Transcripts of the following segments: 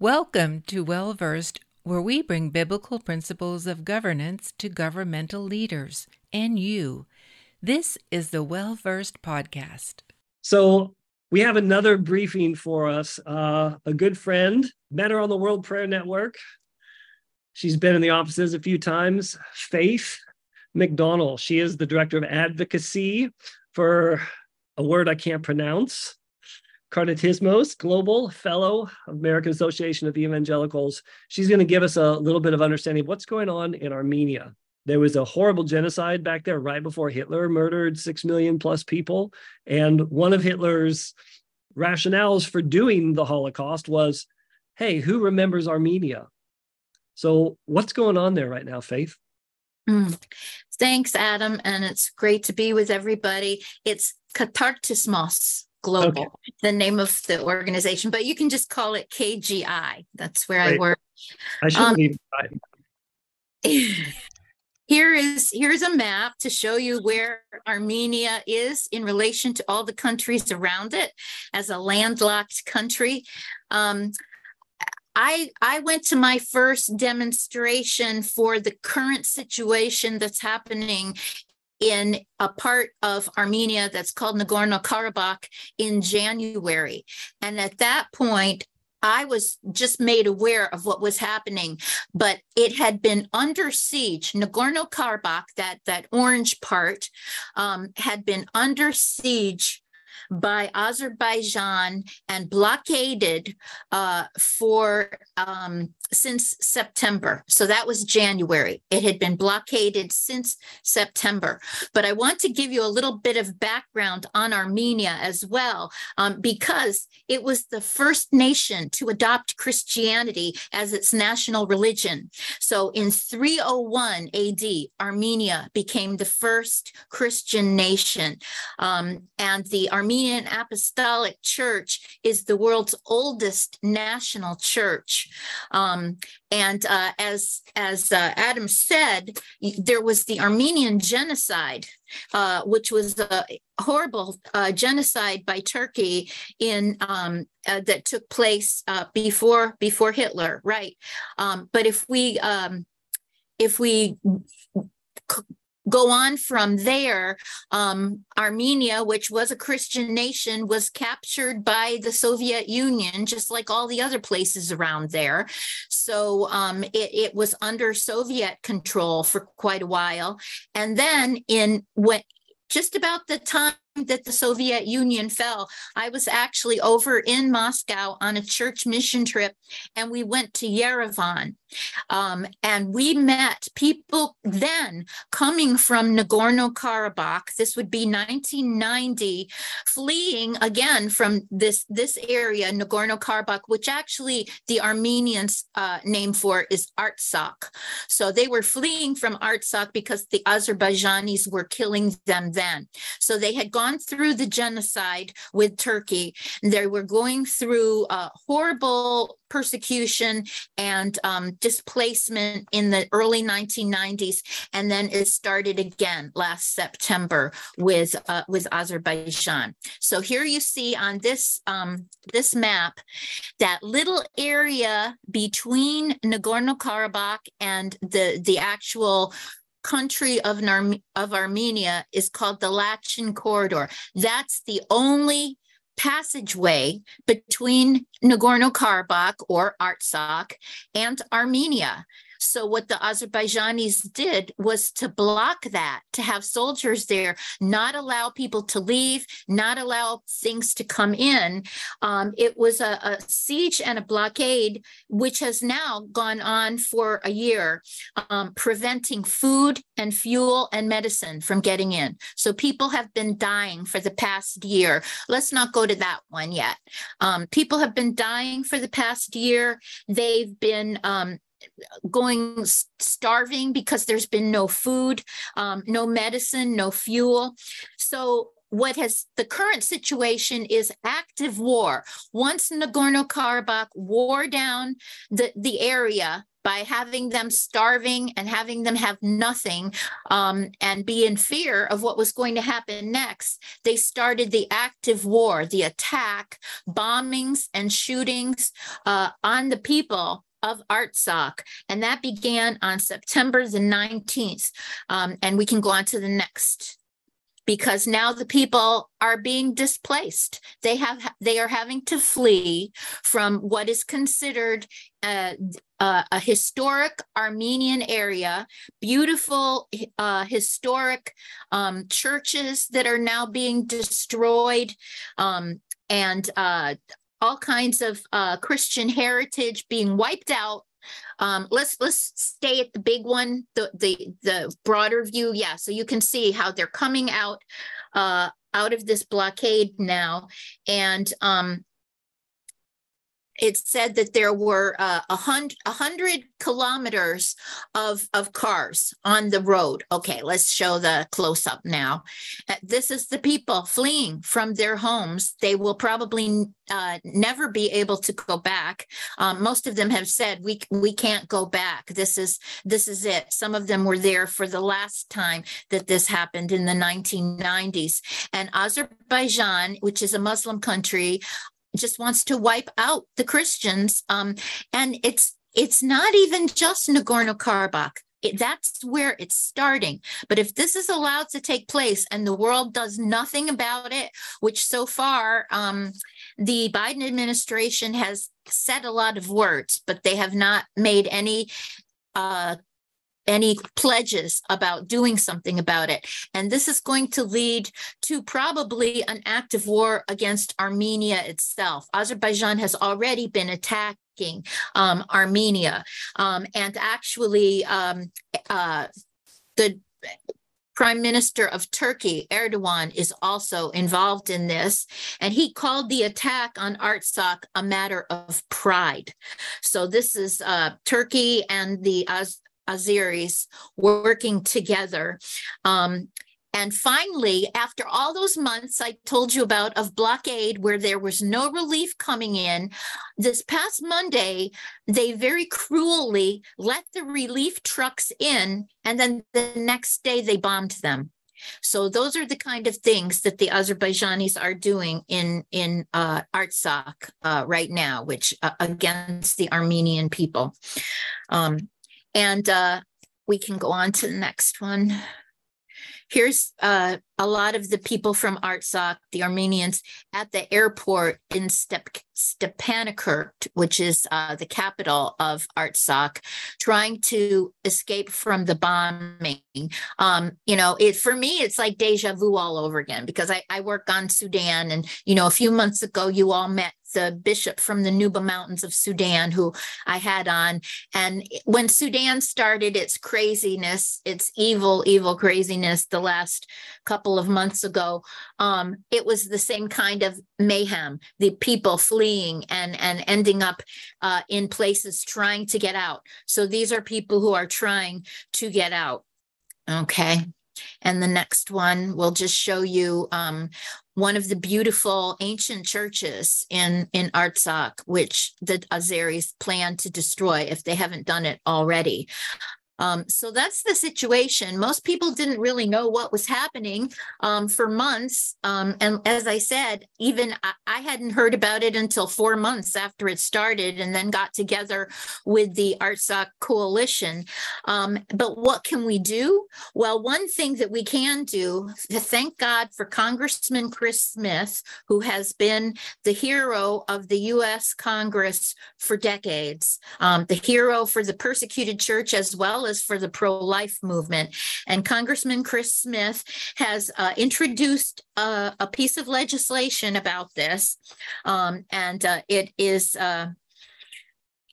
Welcome to Well Versed, where we bring biblical principles of governance to governmental leaders and you. This is the Well Versed podcast. So, we have another briefing for us. Uh, a good friend, met her on the World Prayer Network. She's been in the offices a few times. Faith McDonnell. She is the director of advocacy for a word I can't pronounce. Katartismos Global Fellow, American Association of Evangelicals. She's going to give us a little bit of understanding of what's going on in Armenia. There was a horrible genocide back there right before Hitler murdered six million plus people. And one of Hitler's rationales for doing the Holocaust was hey, who remembers Armenia? So, what's going on there right now, Faith? Mm. Thanks, Adam. And it's great to be with everybody. It's Katartismos Global, okay. the name of the organization, but you can just call it KGI. That's where I work. I should um, leave. here is here's a map to show you where Armenia is in relation to all the countries around it as a landlocked country. Um, I I went to my first demonstration for the current situation that's happening in a part of Armenia that's called Nagorno Karabakh in January. And at that point, I was just made aware of what was happening, but it had been under siege. Nagorno Karabakh, that that orange part, um, had been under siege by Azerbaijan and blockaded uh, for um, since September. So that was January. It had been blockaded since September. But I want to give you a little bit of background on Armenia as well, um, because it was the first nation to adopt Christianity as its national religion. So in 301 AD, Armenia became the first Christian nation. Um, and the Armenian Apostolic Church is the world's oldest national church. Um, and uh, as as uh, Adam said, there was the Armenian genocide, uh, which was a horrible uh, genocide by Turkey in um, uh, that took place uh, before before Hitler, right? Um, but if we um, if we go on from there, um, Armenia, which was a Christian nation, was captured by the Soviet Union, just like all the other places around there. So um, it, it, was under Soviet control for quite a while. And then in what just about the time that the Soviet Union fell, I was actually over in Moscow on a church mission trip, and we went to Yerevan. Um, and we met people then coming from Nagorno Karabakh. This would be 1990, fleeing again from this, this area, Nagorno Karabakh, which actually the Armenians' uh, name for is Artsakh. So they were fleeing from Artsakh because the Azerbaijanis were killing them then. So they had gone through the genocide with Turkey. They were going through uh, horrible persecution and um, displacement in the early 1990s, and then it started again last September with uh, with Azerbaijan. So here you see on this um, this map that little area between Nagorno Karabakh and the the actual country of, of Armenia is called the Lachin Corridor. That's the only passageway between Nagorno Karabakh or Artsakh and Armenia. So what the Azerbaijanis did was to block that, to have soldiers there, not allow people to leave, not allow things to come in. Um, it was a, a, siege and a blockade, which has now gone on for a year, um, preventing food and fuel and medicine from getting in. So people have been dying for the past year. Let's not go to that one yet. Um, people have been dying for the past year. They've been um, going starving because there's been no food, um, no medicine, no fuel. So what has the current situation is active war. Once Nagorno Karabakh wore down the, the area by having them starving and having them have nothing um, and be in fear of what was going to happen next, they started the active war, the attack, bombings and shootings uh, on the people of Artsakh. And that began on September the 19th. Um, and we can go on to the next because now the people are being displaced they have they are having to flee from what is considered a, a, a historic armenian area beautiful uh, historic um, churches that are now being destroyed um, and uh, all kinds of uh, christian heritage being wiped out um, let's let's stay at the big one, the the the broader view. Yeah, so you can see how they're coming out uh, out of this blockade now, and um, it said that there were uh, a hundred kilometers of of cars on the road. Okay, let's show the close up now. Uh, this is the people fleeing from their homes. They will probably uh, never be able to go back. Um, most of them have said we we can't go back. This is this is it. Some of them were there for the last time that this happened in the 1990s. And Azerbaijan, which is a Muslim country, just wants to wipe out the Christians. Um, and it's it's not even just Nagorno Karabakh. It, that's where it's starting. But if this is allowed to take place and the world does nothing about it, which so far um, the Biden administration has said a lot of words, but they have not made any uh, any pledges about doing something about it. And this is going to lead to probably an active war against Armenia itself. Azerbaijan has already been attacking um, Armenia. Um, and actually, um, uh, the Prime Minister of Turkey, Erdogan, is also involved in this. And he called the attack on Artsakh a matter of pride. So this is uh, Turkey and the Azeris working together. Um, and finally, after all those months I told you about of blockade where there was no relief coming in, this past Monday, they very cruelly let the relief trucks in, and then the next day they bombed them. So those are the kind of things that the Azerbaijanis are doing in in uh, Artsakh uh, right now, which uh, against the Armenian people. Um, and uh, we can go on to the next one. Here's uh, a lot of the people from Artsakh, the Armenians, at the airport in Step Stepanakert, which is uh, the capital of Artsakh, trying to escape from the bombing. Um, you know, it for me, it's like deja vu all over again because I, I work on Sudan, and you know, a few months ago, you all met the bishop from the Nuba Mountains of Sudan, who I had on. And when Sudan started its craziness, its evil, evil craziness, the last couple of months ago, um, it was the same kind of mayhem. The people fleeing and and ending up uh, in places trying to get out. So these are people who are trying to get out. Okay. And the next one will just show you um, one of the beautiful ancient churches in, in Artsakh, which the Azeris plan to destroy if they haven't done it already. Um, so that's the situation. Most people didn't really know what was happening um, for months. Um, and as I said, even I, I, hadn't heard about it until four months after it started and then got together with the Artsakh Coalition. Um, but what can we do? Well, one thing that we can do, thank God for Congressman Chris Smith, who has been the hero of the U.S. Congress for decades, um, the hero for the persecuted church as well as for the pro life movement. And Congressman Chris Smith has uh, introduced a, a, piece of legislation about this. Um, and uh, it is. Uh,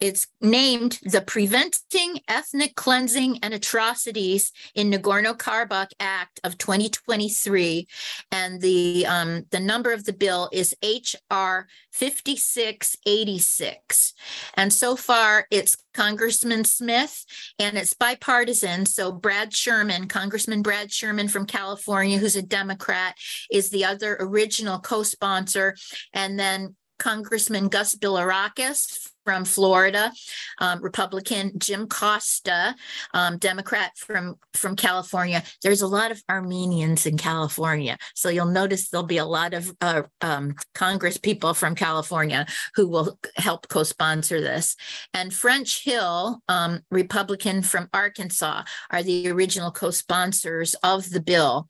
it's named the Preventing Ethnic Cleansing and Atrocities in Nagorno-Karabakh Act of 2023, and the um, the number of the bill is HR 5686. And so far, it's Congressman Smith, and it's bipartisan. So Brad Sherman, Congressman Brad Sherman from California, who's a Democrat, is the other original co-sponsor, and then Congressman Gus Bilirakis from Florida, um, Republican Jim Costa, um, Democrat from from California. There's a lot of Armenians in California, so you'll notice there'll be a lot of uh, um, Congress people from California who will help co-sponsor this. And French Hill, um, Republican from Arkansas, are the original co-sponsors of the bill,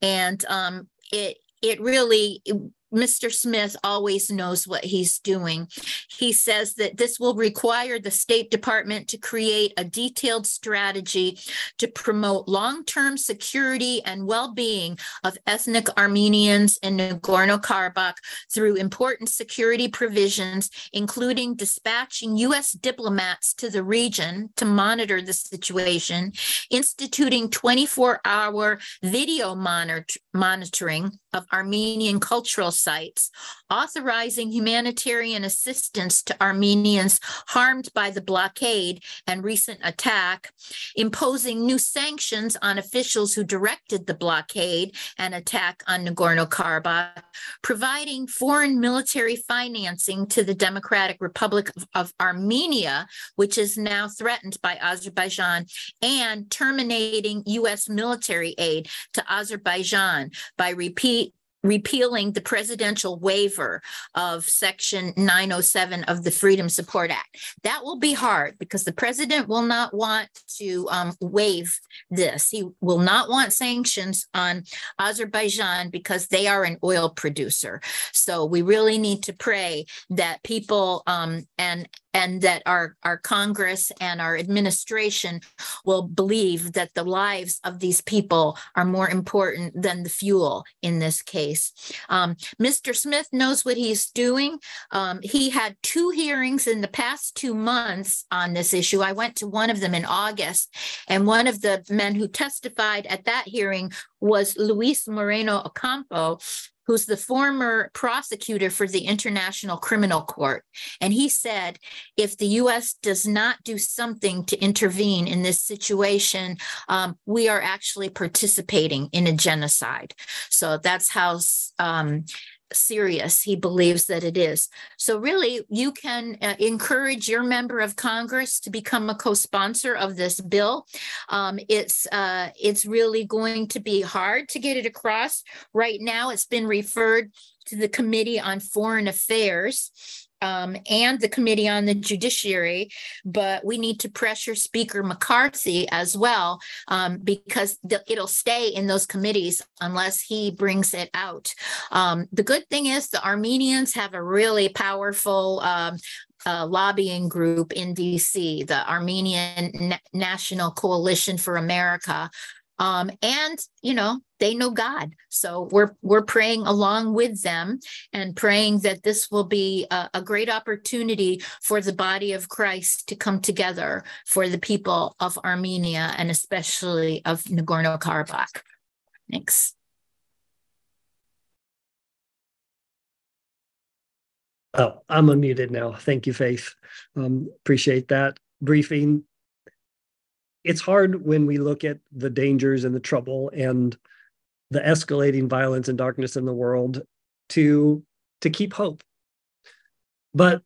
and um, it it really Mr. Smith always knows what he's doing. He says that this will require the State Department to create a detailed strategy to promote long term security and well being of ethnic Armenians in Nagorno Karabakh through important security provisions, including dispatching U.S. diplomats to the region to monitor the situation, instituting 24 hour video monitor- monitoring of Armenian cultural sites, authorizing humanitarian assistance to Armenians harmed by the blockade and recent attack, imposing new sanctions on officials who directed the blockade and attack on Nagorno Karabakh, providing foreign military financing to the Democratic Republic of, of Armenia, which is now threatened by Azerbaijan, and terminating U.S. military aid to Azerbaijan by repeat repealing the presidential waiver of Section 907 of the Freedom Support Act. That will be hard because the president will not want to um, waive this. He will not want sanctions on Azerbaijan because they are an oil producer. So we really need to pray that people um, and and that our, our Congress and our administration will believe that the lives of these people are more important than the fuel in this case. Um, Mr. Smith knows what he's doing. Um, he had two hearings in the past two months on this issue. I went to one of them in August, and one of the men who testified at that hearing was Luis Moreno Ocampo, who's the former prosecutor for the International Criminal Court. And he said if the US does not do something to intervene in this situation, um, we are actually participating in a genocide. So that's how um, serious he believes that it is. So, really, you can uh, encourage your member of Congress to become a co-sponsor of this bill. Um, it's uh, it's really going to be hard to get it across. Right now, it's been referred to the Committee on Foreign Affairs um, and the Committee on the Judiciary, but we need to pressure Speaker McCarthy as well um, because the, it'll stay in those committees unless he brings it out. Um, the good thing is the Armenians have a really powerful um, lobbying group in DC, the Armenian Na- National Coalition for America, um, and you know they know God, so we're we're praying along with them and praying that this will be a, a great opportunity for the body of Christ to come together for the people of Armenia and especially of Nagorno Karabakh. Thanks. Oh, I'm unmuted now. Thank you, Faith. Um, appreciate that briefing it's hard when we look at the dangers and the trouble and the escalating violence and darkness in the world to to keep hope. But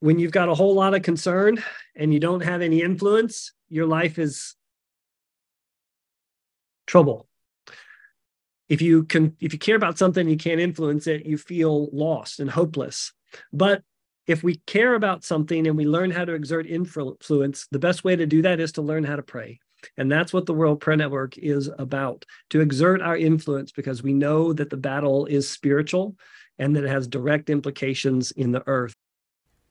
when you've got a whole lot of concern and you don't have any influence your life is trouble. If you can if you care about something you can't influence it you feel lost and hopeless. But if we care about something and we learn how to exert influence, the best way to do that is to learn how to pray. And that's what the World Prayer Network is about to exert our influence because we know that the battle is spiritual and that it has direct implications in the earth.